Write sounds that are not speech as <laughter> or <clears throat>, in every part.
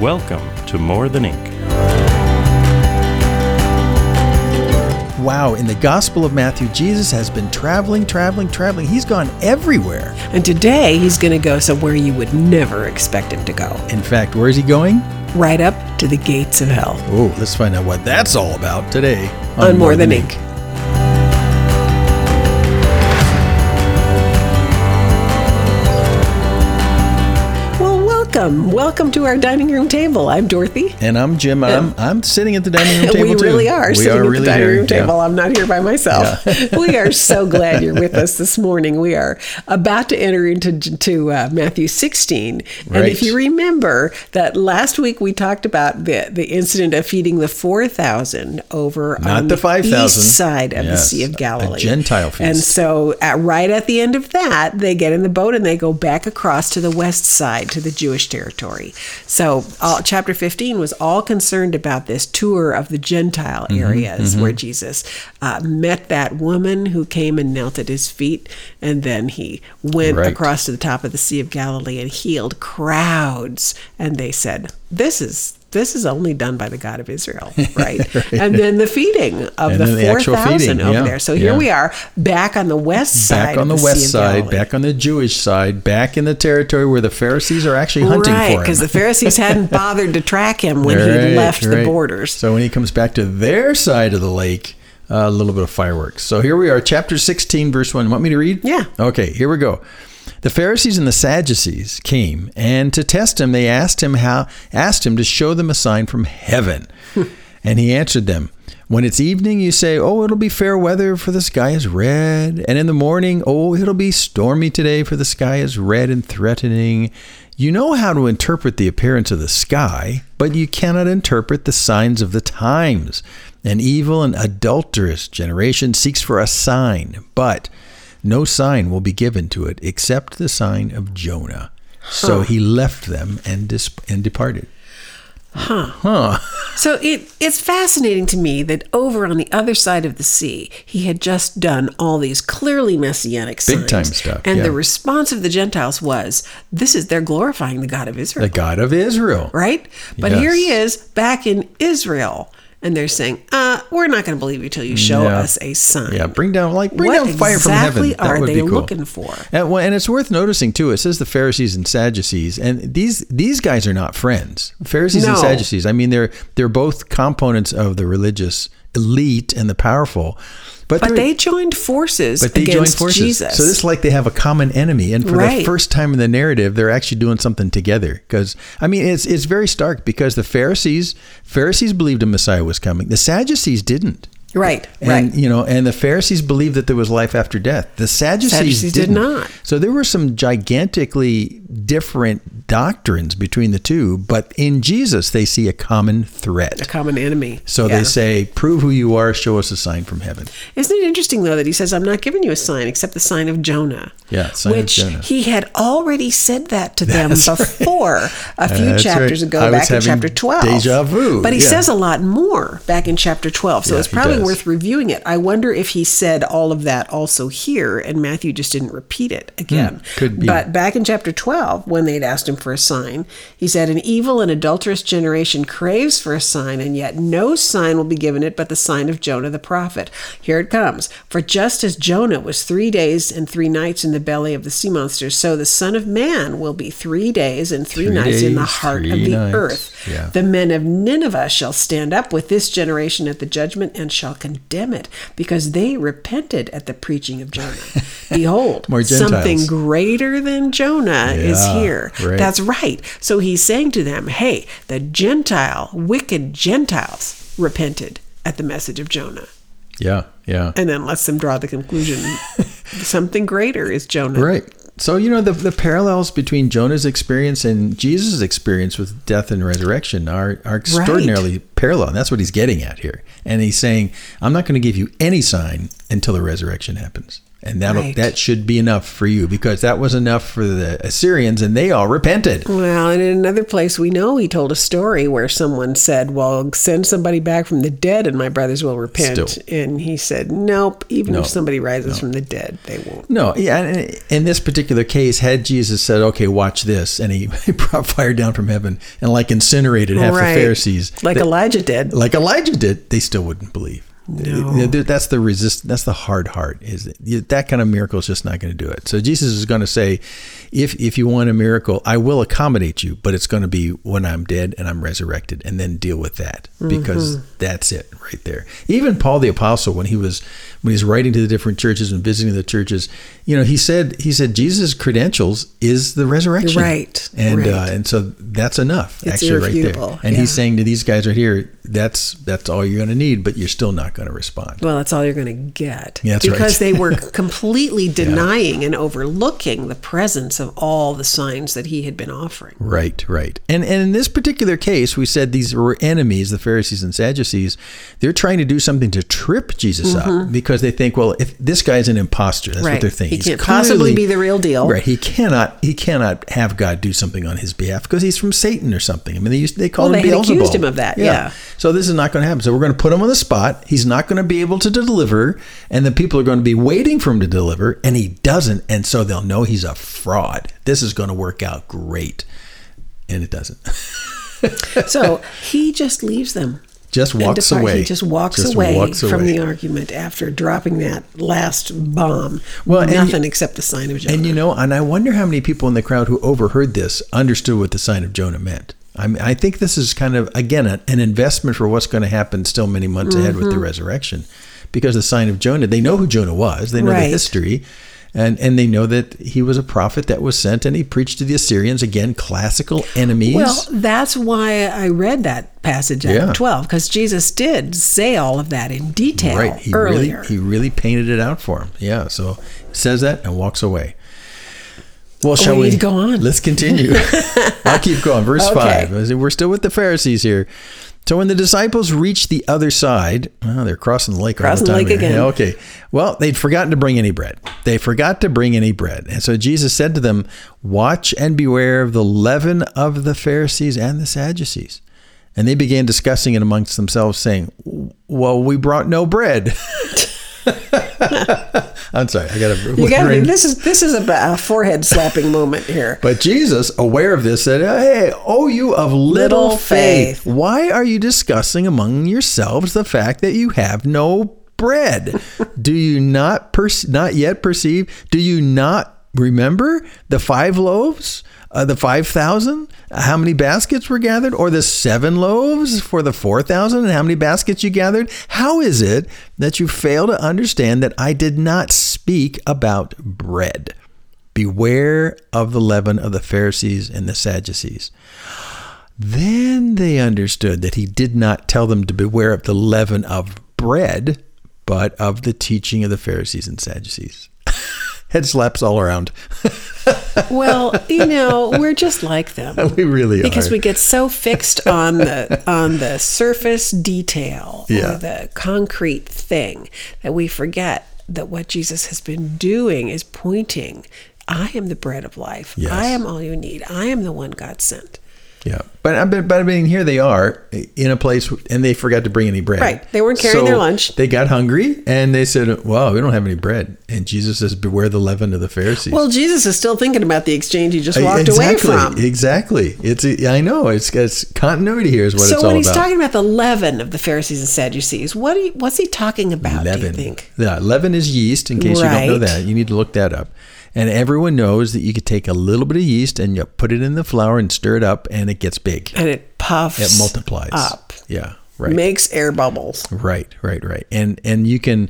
Welcome to More Than Ink. Wow, in the Gospel of Matthew, Jesus has been traveling, traveling, traveling. He's gone everywhere. And today he's going to go somewhere you would never expect him to go. In fact, where is he going? Right up to the gates of hell. Oh, let's find out what that's all about today On, More Than Ink. Well, welcome. Welcome to our dining room table. I'm Dorothy. And I'm Jim. I'm, I'm sitting at the dining room table we too. really are We sitting are at really the dining here, room yeah. table. I'm not here by myself. <laughs> we are so <laughs> glad you're with us this morning. We are about to enter into to uh, Matthew 16, and if you remember that last week we talked about the the incident of feeding the 4,000 over Not on the 5,000. east side of the Sea of a Galilee, Gentile feast. And so, at, right at the end of that, they get in the boat and they go back across to the west side to the Jewish territory. So, all, chapter 15 was all concerned about this tour of the Gentile Mm-hmm, areas where Jesus uh, met that woman who came and knelt at his feet, and then he went Right. across to the top of the Sea of Galilee and healed crowds. And they said, "This is." This is only done by the God of Israel, <laughs> right? And then the feeding of And the the four thousand over yeah, there. So here yeah. we are back on the west side. Back on the, of west side, back on the Jewish side, back in the territory where the Pharisees are actually hunting right, for him. because the Pharisees hadn't <laughs> bothered to track him when he Right, left the borders. So when he comes back to their side of the lake, uh, a little bit of fireworks. So here we are, chapter 16, verse 1. Want me to read? Yeah. Okay, here we go. The Pharisees and the Sadducees came, and to test him, they asked him how asked him to show them a sign from heaven. <laughs> and he answered them, When it's evening, you say, Oh, it'll be fair weather, for the sky is red. And in the morning, Oh, it'll be stormy today, for the sky is red and threatening. You know how to interpret the appearance of the sky, but you cannot interpret the signs of the times. An evil and adulterous generation seeks for a sign, but no sign will be given to it except the sign of Jonah. So he left them and dis- and departed. Huh. Huh. so it it's fascinating to me that over on the other side of the sea, he had just done all these clearly messianic signs. Big time stuff, And yeah. the response of the Gentiles was, "This is they're glorifying the God of Israel." The God of Israel. right? But Yes. here he is back in Israel, and they're saying, uh, we're not going to believe you till you show Yeah. us a sign. Yeah, bring down like bring What down fire from heaven. exactly That are would they be cool. looking for? And, well, and it's worth noticing too. It says the Pharisees and Sadducees, and these these guys are not friends. Pharisees and Sadducees. I mean, they're they're both components of the religious elite and the powerful, but, But they're- joined forces but they joined forces. Jesus. So it's like they have a common enemy, and for the first time in the narrative, they're actually doing something together. Because I mean, it's it's very stark because the Pharisees Pharisees believed a Messiah was coming. The Sadducees didn't. right, And right. you know, and the Pharisees believed that there was life after death. The Sadducees, Sadducees did didn't. not. So there were some gigantically different doctrines between the two, but in Jesus they see a common threat, A common enemy. So Yeah. they say, "Prove who you are. Show us a sign from heaven." Isn't it interesting though that he says, "I'm not giving you a sign except the sign of Jonah"? Yeah, sign of which Jonah. he had already said that to them That's right. before a <laughs> few That's chapters right. ago, I back in chapter 12. deja vu, But he yeah. says a lot more back in chapter 12, so Yeah, it's probably worth reviewing it. I wonder if he said all of that also here, and Matthew just didn't repeat it again. Hmm, could be. But back in chapter 12, when they'd asked him for a sign, he said, An evil and adulterous generation craves for a sign, and yet no sign will be given it but the sign of Jonah the prophet. Here it comes. For just as Jonah was three days and three nights in the belly of the sea monster, so the Son of Man will be three days and three, Three nights in the heart of the nights. earth. Yeah. The men of Nineveh shall stand up with this generation at the judgment and shall condemn it, because they repented at the preaching of Jonah. <laughs> Behold, something greater than Jonah is here. right. That's right. So he's saying to them, hey, the Gentile, wicked Gentiles repented at the message of Jonah. Yeah, yeah. And then lets them draw the conclusion <laughs> something greater is Jonah. Right. So you know the the parallels between Jonah's experience and Jesus' experience with death and resurrection are are extraordinarily parallel. And that's what he's getting at here. And he's saying, "I'm not going to give you any sign until the resurrection happens." And that Right. that should be enough for you because that was enough for the Assyrians and they all repented. Well, and in another place, we know he told a story where someone said, Well, send somebody back from the dead and my brothers will repent. Still. And he said, Nope, even No. if somebody rises from the dead, they won't. No, yeah. and In this particular case, had Jesus said, "Okay, watch this," and he, <laughs> he brought fire down from heaven and like incinerated half Right. the Pharisees, Like Elijah did. like Elijah did, they still wouldn't believe. No. That's the resist. That's the hard heart. Is that- that kind of miracle is just not going to do it. So Jesus is going to say, if if you want a miracle, I will accommodate you, but it's going to be when I'm dead and I'm resurrected, and then deal with that because Mm-hmm. that's it right there. Even Paul the apostle, when he was when he's writing to the different churches and visiting the churches, you know, he said he said Jesus' credentials is the resurrection, Right, And right. uh, and so that's enough It's actually right there. And he's saying to these guys right here, that's that's all you're going to need, but you're still not going to respond. Well, that's all you're going to get. Yeah, that's right. because they were <laughs> completely denying and overlooking the presence of all the signs that he had been offering. Right, right. And and in this particular case, we said these were enemies, the Pharisees and Sadducees. They're trying to do something to trip Jesus up because they think, well, if this guy's an imposter, that's what Mm-hmm. They're thinking. He can't possibly be the real deal. Right. He cannot. He cannot have God do something on his behalf because he's from Satan or something. I mean, they used they call Well, him they accused him of that, yeah. So this is not going to happen. So we're going to put him on the spot. He's not going to be able to deliver, and the people are going to be waiting for him to deliver, and he doesn't, and so they'll know he's a fraud. This is going to work out great, and it doesn't. <laughs> So he just leaves them. Just walks depart- away. He just walks Just away walks from away. the argument after dropping that last bomb. Well, nothing you- except the sign of Jonah. And you know, and I wonder how many people in the crowd who overheard this understood what the sign of Jonah meant. I mean, I think this is kind of again a, an investment for what's going to happen still many months ahead with the Mm-hmm. resurrection, because the sign of Jonah. They know who Jonah was. They know the history, and and they know that he was a prophet that was sent, and he preached to the Assyrians again, classical enemies. well, that's why I read that passage at Yeah. 12 because Jesus did say all of that in detail right? He earlier. really he really painted it out for him. Yeah. So says that and walks away. Well, oh, shall we we, go on. Let's continue. <laughs> I'll keep going. Verse Okay. five. We're still with the Pharisees here. So when the disciples reached the other side, they're crossing the lake Crossing the all the time. lake here. again. Yeah, okay. Well, they'd forgotten to bring any bread. They forgot to bring any bread. And so Jesus said to them, Watch and beware of the leaven of the Pharisees and the Sadducees. And they began discussing it amongst themselves, saying, Well, we brought no bread. <laughs> <laughs> I'm sorry. I got to. You got this is this is a, a forehead slapping moment here. But Jesus, aware of this, said, Hey, oh, you of little, Little faith. faith. why are you discussing among yourselves the fact that you have no bread? Do you not per- not yet perceive? Do you not remember the five loaves? Uh, the 5,000? How many baskets were gathered? Or the seven loaves for the 4,000? And how many baskets you gathered? How is it that you fail to understand that I did not speak about bread? Beware of the leaven of the Pharisees and the Sadducees. Then they understood that he did not tell them to beware of the leaven of bread, but of the teaching of the Pharisees and Sadducees. Head slaps all around. <laughs> Well, you know, we're just like them. <laughs> we really are. because are. we get so fixed on the on the surface detail Yeah. or the concrete thing that we forget that what Jesus has been doing is pointing I am the bread of life. Yes. I am all you need. I am the one God sent. Yeah, but I mean, but I mean, here they are in a place, and they forgot to bring any bread. Right. They weren't carrying their lunch. They got hungry, and they said, "Well, we don't have any bread." And Jesus says, "Beware the leaven of the Pharisees." Well, Jesus is still thinking about the exchange he just Uh, walked exactly, away from. Exactly. It's I know it's, it's continuity here is what So it's when he's talking about the leaven of the Pharisees and Sadducees, what you, what's he talking about? Do you leaven. think? Yeah, leaven is yeast. In case you don't know that, you need to look that up. And everyone knows that you could take a little bit of yeast and you put it in the flour and stir it up, and it gets big. And it puffs. It multiplies up. Yeah. Right. Makes air bubbles. Right, right, right. And and you can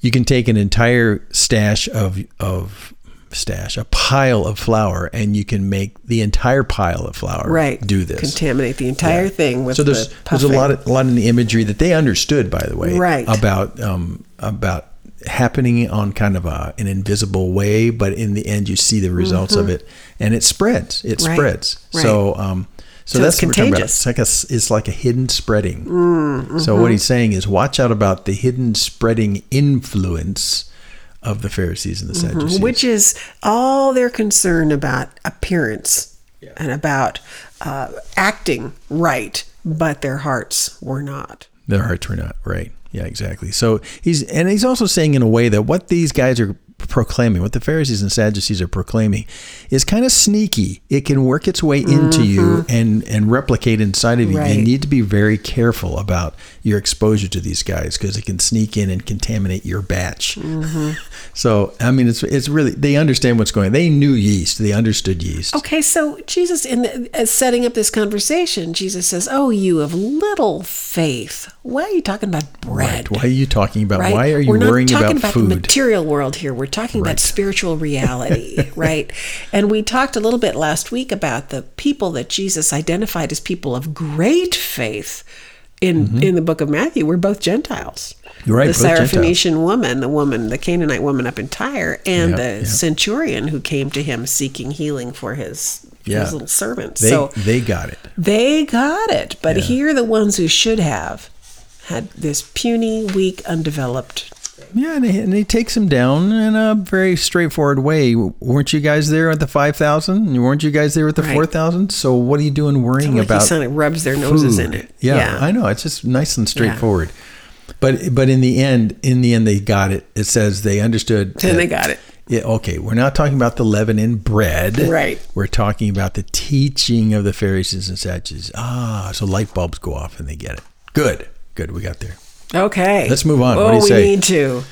you can take an entire stash of of stash, a pile of flour, and you can make the entire pile of flour Right. do this. Contaminate the entire thing with so there's the there's a lot of a lot in the imagery that they understood, by the way, Right. about um about happening on kind of a, an invisible way, but in the end, you see the results of it, and it spreads. It Right. spreads. Right. So, um, so, So that's it's what we're talking about. contagious. It's like a, it's like a hidden spreading. Mm, So mm-hmm. what he's saying is, watch out about the hidden spreading influence of the Pharisees and the Sadducees. Mm-hmm. which is all their concern about appearance and about uh, acting right, but their hearts were not. Their hearts were not right. Yeah, exactly. So he's and he's also saying in a way that what these guys are proclaiming, what the Pharisees and Sadducees are proclaiming, is kind of sneaky. It can work its way into you and and replicate inside of you. Mm-hmm. Right. You need to be very careful about your exposure to these guys because it can sneak in and contaminate your batch. Mm-hmm. <laughs> So I mean, it's it's really they understand what's going. on. They knew yeast. They understood yeast. Okay, so Jesus, in the, as setting up this conversation, Jesus says, "Oh, you of little faith. Why are you talking about bread? Why are you talking about? right? Why are you We're worrying talking about, about, food? the material world here. We're talking Right. about spiritual reality, <laughs> right? And we talked a little bit last week about the people that Jesus identified as people of great faith in in the book of Matthew. We're both Gentiles. Mm-hmm. You're right, The Gentiles. Syrophoenician woman, the woman, the Canaanite woman up in Tyre, and Yeah, the yeah. centurion who came to him seeking healing for his Yeah. his little servant. They so they got it. they got it, but here the ones who should have had this puny, weak, undeveloped. Yeah, and he, and he takes him down in a very straightforward way. Weren't you guys there at the five thousand? Weren't you guys there at the Right. four thousand? So what are you doing worrying Like about? he kind of rubs their noses in it. Yeah, I know. It's just nice and straightforward. But but in the end, in the end, they got it. It says they understood. Then they got it. Yeah, okay. We're not talking about the leaven in bread. Right. We're talking about the teaching of the Pharisees and Sadducees. Ah, so light bulbs go off and they get it. Good. Good. We got there. Okay. Let's move on. Oh, What do oh, you we say? need to.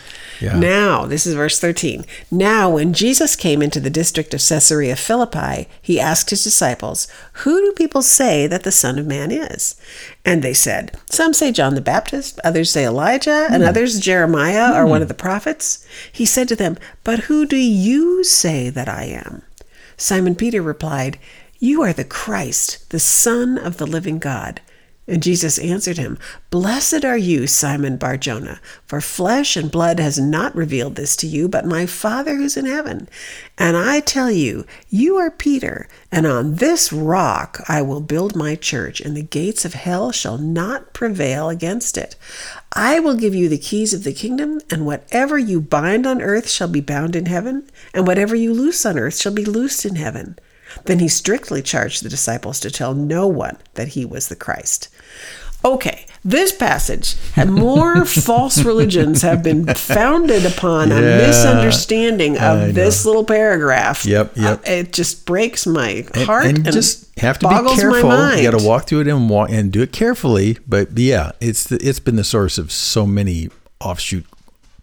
Yeah. Now, this is verse 13. Now, when Jesus came into the district of Caesarea Philippi, he asked his disciples, Who do people say that the Son of Man is? And they said, Some say John the Baptist, others say Elijah, and hmm. others Jeremiah or one hmm. of the prophets. He said to them, But who do you say that I am? Simon Peter replied, You are the Christ, the Son of the living God. And Jesus answered him, Blessed are you, Simon Barjona, for flesh and blood has not revealed this to you, but my Father who's in heaven. And I tell you, you are Peter, and on this rock I will build my church, and the gates of hell shall not prevail against it. I will give you the keys of the kingdom, and whatever you bind on earth shall be bound in heaven, and whatever you loose on earth shall be loosed in heaven. Then he strictly charged the disciples to tell no one that he was the Christ. Okay, this passage and more <laughs> false religions have been founded upon a Yeah, misunderstanding I of this little paragraph. Yep, yep. Uh, it just breaks my heart and and, just have to be careful. You got to walk through it and walk and do it carefully. But yeah, it's the, it's been the source of so many offshoot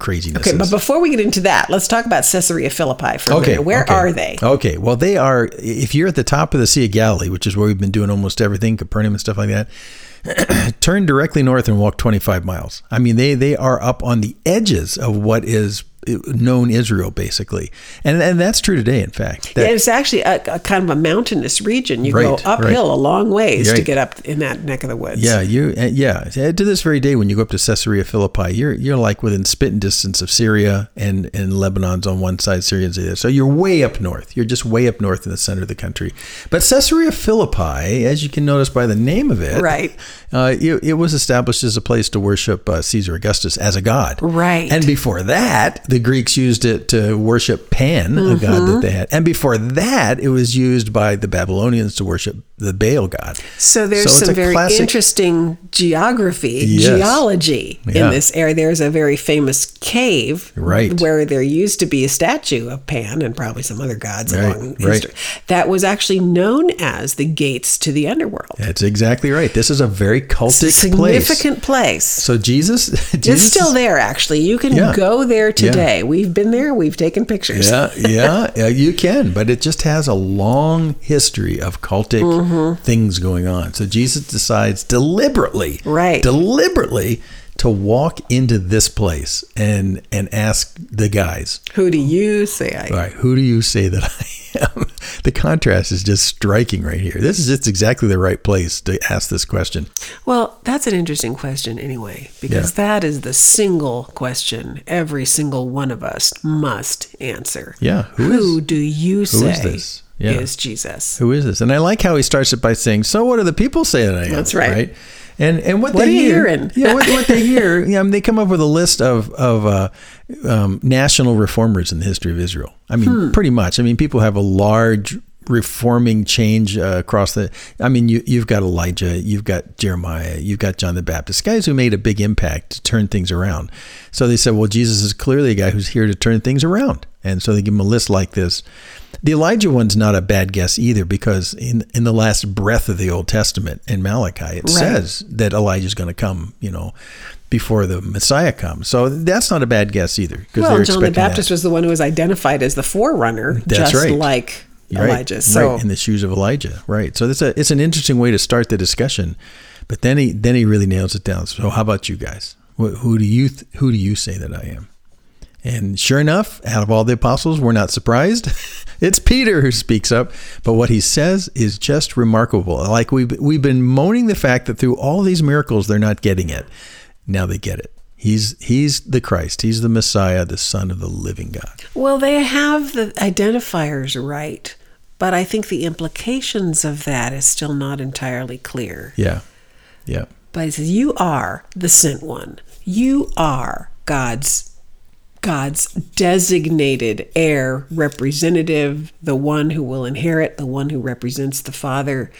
crazinesses. Okay, but before we get into that, let's talk about Caesarea Philippi for a Okay, minute. Where okay. are they? Okay, well, they are. If you're at the top of the Sea of Galilee, which is where we've been doing almost everything, Capernaum and stuff like that, <clears throat> turn directly north and walk 25 miles. I mean, they they are up on the edges of what is known Israel, basically, and and that's true today. In fact, that, Yeah, it's actually a, a kind of a mountainous region. You Right, go right. uphill a long ways to get up in that neck of the woods. Yeah, you yeah. To this very day, when you go up to Caesarea Philippi, you're you're like within spitting distance of Syria and and Lebanon's on one side, Syria's the other. So you're way up north. You're just way up north in the center of the country. But Caesarea Philippi, as you can notice by the name of it, Right. Uh, it, it was established as a place to worship uh, Caesar Augustus as a god. Right. And before that, the Greeks used it to worship Pan, a god Mm-hmm. that they had. And before that, it was used by the Babylonians to worship the Baal god. So there's So some very classic- interesting geography, Yes. geology Yeah. in this area. There's a very famous cave Right. where there used to be a statue of Pan and probably some other gods Right, along right. history that was actually known as the gates to the underworld. That's exactly right. This is a very cultic a place. significant place. So Jesus, <laughs> Jesus It's still there, actually. You can Yeah. go there today. We've been there. We've taken pictures. Yeah, yeah, yeah, you can, but it just has a long history of cultic Mm-hmm. Mm-hmm. things going on. So Jesus decides deliberately, Right. deliberately to walk into this place and and ask the guys, Who do you say I am? right, who do you say that I am? <laughs> the contrast is just striking right here. This is it's exactly the right place to ask this question. Well, that's an interesting question anyway, because that is the single question every single one of us must answer. Yeah, who Who, is- do you say is this? Yeah. is Jesus? Who is this? And I like how he starts it by saying, "So what do the people say that I am?" That's right. And and what, What they hear, yeah, what, what they hear, <laughs> yeah, I mean, they come up with a list of of uh, um, national reformers in the history of Israel. I mean, Hmm. pretty much. I mean, people have a large reforming change uh, across the. I mean, you you've got Elijah, you've got Jeremiah, you've got John the Baptist, guys who made a big impact to turn things around. So they said, well, Jesus is clearly a guy who's here to turn things around, and so they give him a list like this. The Elijah one's not a bad guess either because in in the last breath of the Old Testament in Malachi it Right. says that Elijah's going to come, you know, before the Messiah comes. So that's not a bad guess either because Well, John the expecting that. Baptist was the one who was identified as the forerunner, That's just right. like Right, Elijah. So right, in the shoes of Elijah, right? So it's a it's an interesting way to start the discussion, but then he then he really nails it down. So how about you guys? Wh- Who do you th- who do you say that I am? And sure enough, out of all the apostles, we're not surprised. <laughs> it's Peter who speaks up, but what he says is just remarkable. Like we've we've been moaning the fact that through all these miracles they're not getting it. Now they get it. He's he's the Christ. He's the Messiah, the Son of the living God. Well, they have the identifiers right, but I think the implications of that is still not entirely clear. Yeah, yeah. But he says, "You are the sent one. You are God's God's designated heir, representative, the one who will inherit, the one who represents the Father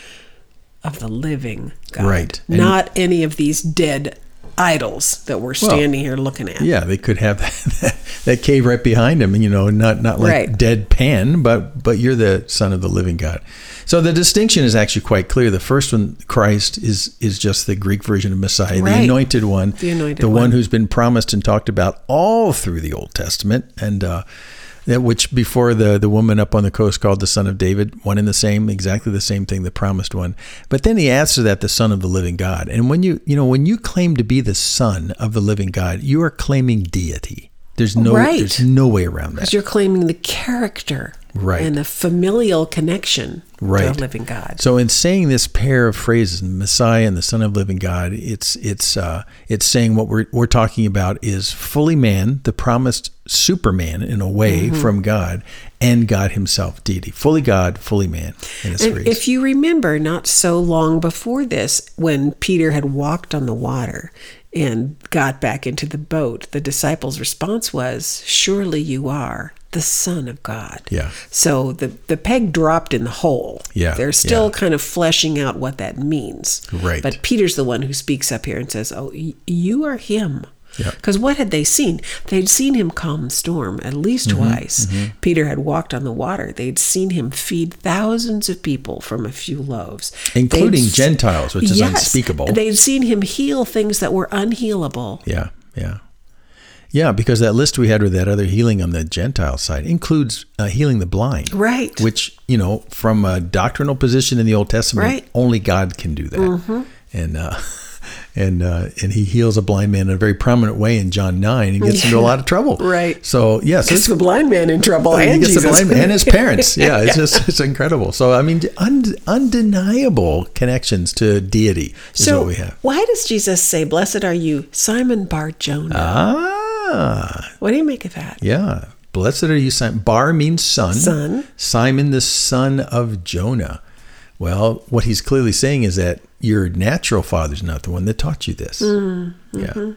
of the living God, Right. And- not any of these dead idols that we're standing here looking at." Yeah, they could have <laughs> that, that cave right behind him, you know, not not like Right. dead pan, but but you're the son of the living God. So the distinction is actually quite clear. The first one, Christ, is is just the Greek version of Messiah, the anointed one, The anointed the one one. who's been promised and talked about all through the Old Testament, and uh, that which before the the woman up on the coast called the Son of David, one and the same, exactly the same thing, the promised one. But then he adds to that the Son of the living God. And when you you know when you claim to be the Son of the living God, you are claiming deity. There's no Right. there's no way around that. Because you're claiming the character Right. and the familial connection Right. to the living God. So in saying this pair of phrases, Messiah and the Son of Living God, it's it's uh, it's saying what we're we're talking about is fully man, the promised Superman in a way Mm-hmm. from God, and God Himself, deity, fully God, fully man. And phrase. if you remember, not so long before this, when Peter had walked on the water and got back into the boat, the disciples' response was, Surely you are the Son of God. Yeah. So the, the peg dropped in the hole. Yeah, They're still yeah. kind of fleshing out what that means. Right. But Peter's the one who speaks up here and says, Oh, y- you are him. Yeah. Because what had they seen? They'd seen him calm the storm at least Mm-hmm, twice. Peter had walked on the water. They'd seen him feed thousands of people from a few loaves, Including They'd Gentiles, which is Yes. unspeakable. They'd seen him heal things that were unhealable. Yeah, yeah. Yeah, because that list we had with that other healing on the Gentile side includes uh, healing the blind. Right. Which, you know, from a doctrinal position in the Old Testament, Right. only God can do that. Mm-hmm. And, uh, <laughs> and, uh, and he heals a blind man in a very prominent way in John 9 and gets into a lot of trouble. Right. So, yeah, so Gets the blind man in trouble and the Jesus. blind man and his <laughs> parents. Yeah, it's just it's incredible. So I mean, un, undeniable connections to deity is so what we have. why does Jesus say, "Blessed are you, Simon Bar Jonah"? Ah, what do you make of that? Yeah. Blessed are you, Simon. Bar means son. Son. Simon, the son of Jonah. Well, what he's clearly saying is that your natural father's not the one that taught you this. Mm-hmm. Yeah.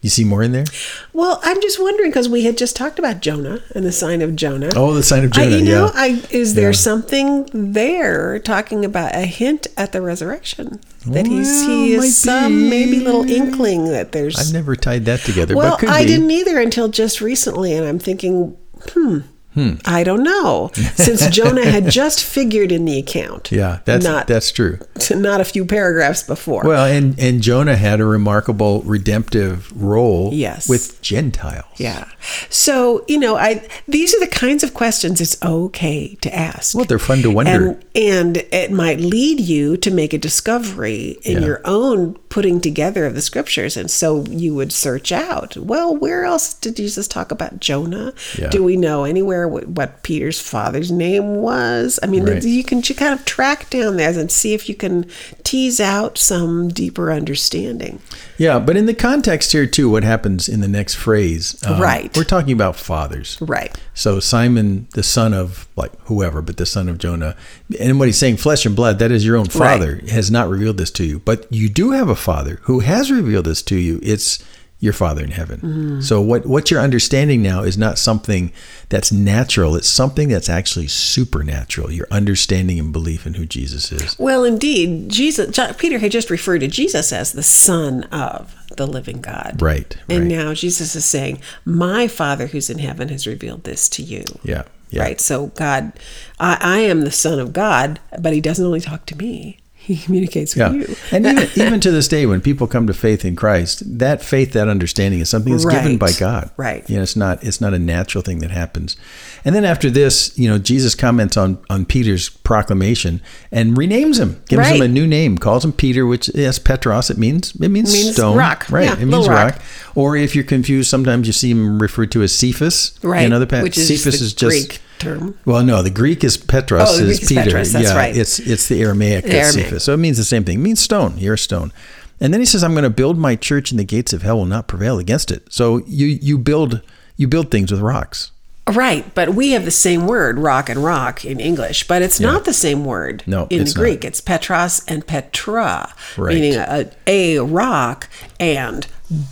You see more in there? Well, I'm just wondering because we had just talked about Jonah and the sign of Jonah. Oh, the sign of I, Jonah. you know, yeah. I, is there Yeah. something there talking about a hint at the resurrection that he's he is some be. maybe little inkling that there's. I've never tied that together, well, but could I be. didn't either until just recently, and I'm thinking, hmm, Hmm. I don't know, <laughs> since Jonah had just figured in the account. Yeah, that's not that's true. <laughs> not a few paragraphs before. Well, and and Jonah had a remarkable redemptive role Yes. with Gentiles. yeah. So you know, I these are the kinds of questions it's okay to ask. Well, they're fun to wonder. and and it might lead you to make a discovery in Yeah. your own putting together of the scriptures. And so you would search out, well, where else did Jesus talk about Jonah? Yeah. Do we know anywhere what, what Peter's father's name was? I mean, Right. you can you kind of track down there and see if you can tease out some deeper understanding. Yeah, but in the context here too, what happens in the next phrase? um, Right. We're talking about fathers. Right. So Simon, the son of like whoever, but the son of Jonah, and what he's saying, flesh and blood, that is your own father, has not revealed this to you. But you do have a father who has revealed this to you. It's your father in heaven. Mm-hmm. So what what you're understanding now is not something that's natural. It's something that's actually supernatural. Your understanding and belief in who Jesus is. Well, indeed, Jesus. John, Peter had just referred to Jesus as the Son of the Living God. Right. And right. now Jesus is saying, "My Father who's in heaven has revealed this to you." yeah. Yeah. Right. So God, I, I am the Son of God, but He doesn't only talk to me; He communicates with Yeah. you. And even, even to this day, when people come to faith in Christ, that faith, that understanding is something that's given by God. Right. You know, it's not it's not a natural thing that happens. And then after this, you know, Jesus comments on on Peter's proclamation and renames him, gives him a new name, calls him Peter, which yes, Petros, it means it means, Means stone. rock. Right. Yeah, it means rock. rock. Or if you're confused, sometimes you see him referred to as Cephas. right. In other pa- which is Cephas is just Greek term. well, no, the Greek is Petros, Oh, is Greek is Peter. Petros, that's yeah, right. it's it's the Aramaic, The Aramaic. Cephas. So it means the same thing. It means stone. You're a stone. And then he says, "I'm going to build my church, and the gates of hell will not prevail against it." So you you build you build things with rocks. Right, but we have the same word, rock and rock, in English, but it's not the same word No, in it's Greek. It's Petros and Petra, Right. meaning a, a rock and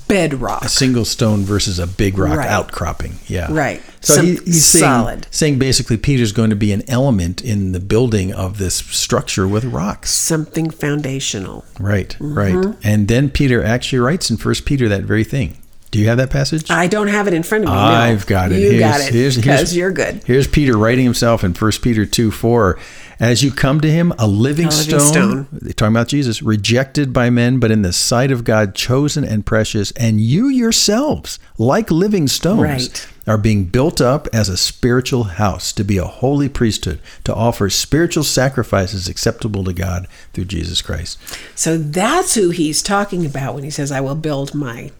bedrock. A single stone versus a big rock Right. outcropping. Yeah. Right. So Some- he, he's saying, solid. saying basically Peter's going to be an element in the building of this structure with rocks. Something foundational. Right. Mm-hmm. Right. And then Peter actually writes in First Peter that very thing. Do you have that passage? I don't have it in front of me. no. I've got it. You got Here's- it here's- here's- because you're good. Here's Peter writing himself in 1 Peter 2 4. As you come to him, a living, A living stone, stone. talking about Jesus, rejected by men, but in the sight of God, chosen and precious, and you yourselves, like living stones, Right. are being built up as a spiritual house to be a holy priesthood, to offer spiritual sacrifices acceptable to God through Jesus Christ. So that's who he's talking about when he says, I will build my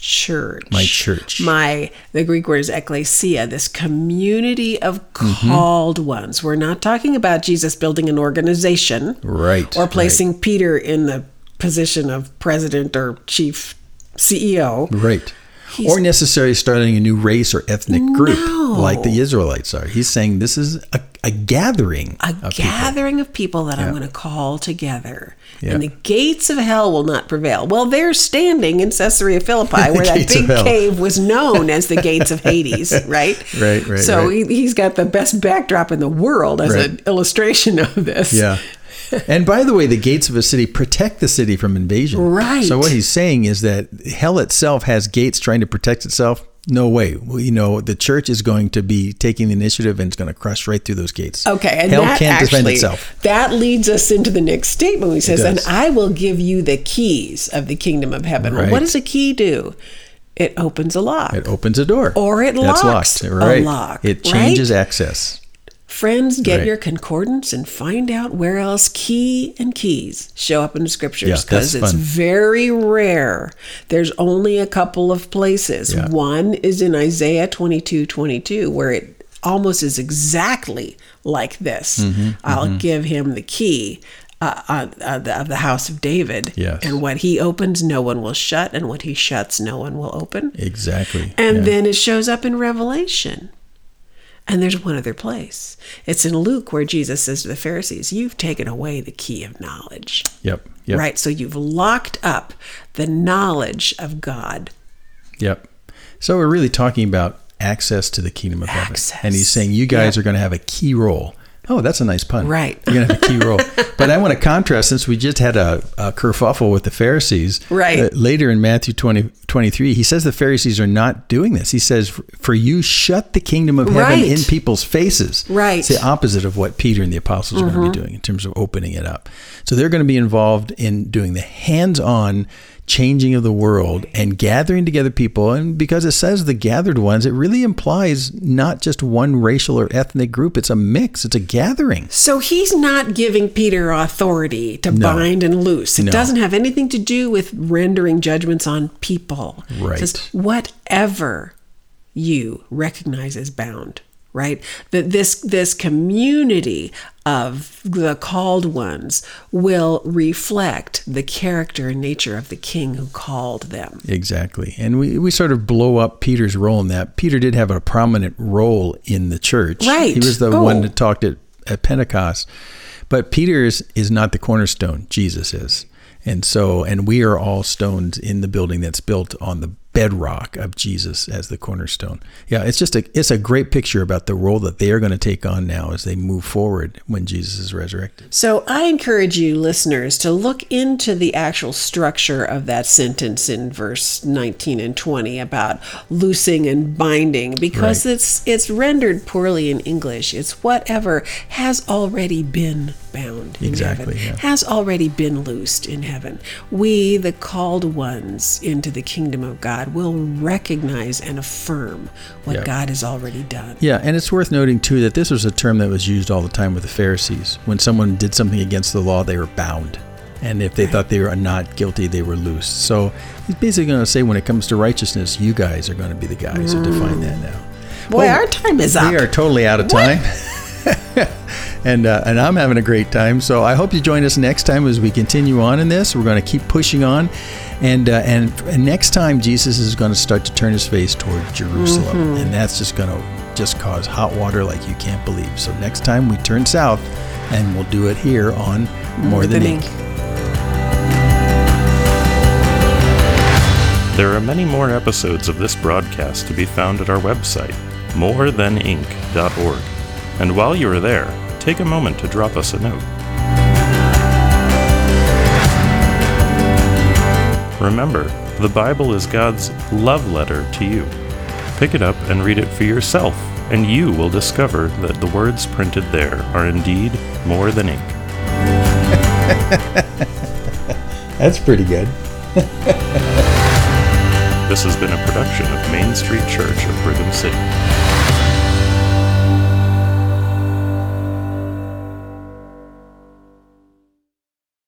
church. My church. My, the Greek word is ecclesia, this community of Mm-hmm. called ones. We're not talking about Jesus building an organization. Right, Or placing Peter in the position of president or chief CEO. Right. He's- or necessarily starting a new race or ethnic group No. like the Israelites are. He's saying this is a, a gathering. a of people. gathering of people that I'm going to call together. Yeah. And the gates of hell will not prevail. Well, they're standing in Caesarea Philippi, <laughs> where that big cave was known as the <laughs> gates of Hades, right? Right, right, So right. He, he's got the best backdrop in the world as Right. an illustration of this. Yeah. <laughs> and by the way, the gates of a city protect the city from invasion. Right. So what he's saying is that hell itself has gates trying to protect itself. No way. Well, you know, the church is going to be taking the initiative and it's going to crush right through those gates. Okay, and hell that can't actually, defend itself. That leads us into the next statement. He says, "And. I will give you the keys of the kingdom of heaven." Well, what does a key do? It opens a lock. It opens a door. Or it That's locks locked. a Right. lock, it right? changes access. Friends, get Right. your concordance and find out where else key and keys show up in the scriptures because it's fun. very rare. There's only a couple of places. Yeah. One is in Isaiah 22 22, where it almost is exactly like this Mm-hmm, I'll give him the key. Uh, uh, uh, the, of the house of David. Yes. And what he opens, no one will shut, and what he shuts, no one will open. Exactly. And Yeah. then it shows up in Revelation. And there's one other place. It's in Luke where Jesus says to the Pharisees, You've taken away the key of knowledge. Yep. Yep. Right? So you've locked up the knowledge of God. Yep. So we're really talking about access to the kingdom of Access. heaven. And he's saying you guys Yep. are going to have a key role. Oh, that's a nice pun. Right. You're going to have a key role. <laughs> but I want to contrast since we just had a, a kerfuffle with the Pharisees. Right. uh, later in Matthew 20, 23, he says the Pharisees are not doing this. He says, For you shut the kingdom of heaven Right. in people's faces. Right. It's the opposite of what Peter and the apostles are going to be doing in terms of opening it up. So they're going to be involved in doing the hands on changing of the world and gathering together people. And because it says the gathered ones, it really implies not just one racial or ethnic group, it's a mix, it's a gathering. So he's not giving Peter authority to No. bind and loose. It No. doesn't have anything to do with rendering judgments on people. It Right. says, whatever you recognize as bound, right? That this this community of the called ones will reflect the character and nature of the king who called them. Exactly. And we, we sort of blow up Peter's role in that. Peter did have a prominent role in the church. Right. He was the Oh. one that talked at, at Pentecost. But Peter's is not the cornerstone, Jesus is. And so, and we are all stones in the building that's built on the bedrock of Jesus as the cornerstone. Yeah, it's just a it's a great picture about the role that they are going to take on now as they move forward when Jesus is resurrected. So I encourage you, listeners, to look into the actual structure of that sentence in verse 19 and 20 about loosing and binding, because Right. it's it's rendered poorly in English. It's whatever has already been bound in Exactly, heaven, yeah. has already been loosed in heaven. We, the called ones into the kingdom of God, will recognize and affirm what Yeah. God has already done. Yeah, and it's worth noting too that this was a term that was used all the time with the Pharisees. When someone did something against the law, they were bound. And if they thought they were not guilty, they were loose. So he's basically going to say when it comes to righteousness, you guys are going to be the guys who define that mm. now. Boy, Well, our time is up. We are totally out of time. <laughs> and uh, and I'm having a great time. So I hope you join us next time as we continue on in this. We're going to keep pushing on, and uh, and, and next time Jesus is going to start to turn his face toward Jerusalem, and that's just going to just cause hot water like you can't believe. So next time we turn south, and we'll do it here on More Than Ink. There are many more episodes of this broadcast to be found at our website, morethanink.org. And while you are there, take a moment to drop us a note. Remember, the Bible is God's love letter to you. Pick it up and read it for yourself, and you will discover that the words printed there are indeed more than ink. <laughs> That's pretty good. <laughs> This has been a production of Main Street Church of Brigham City.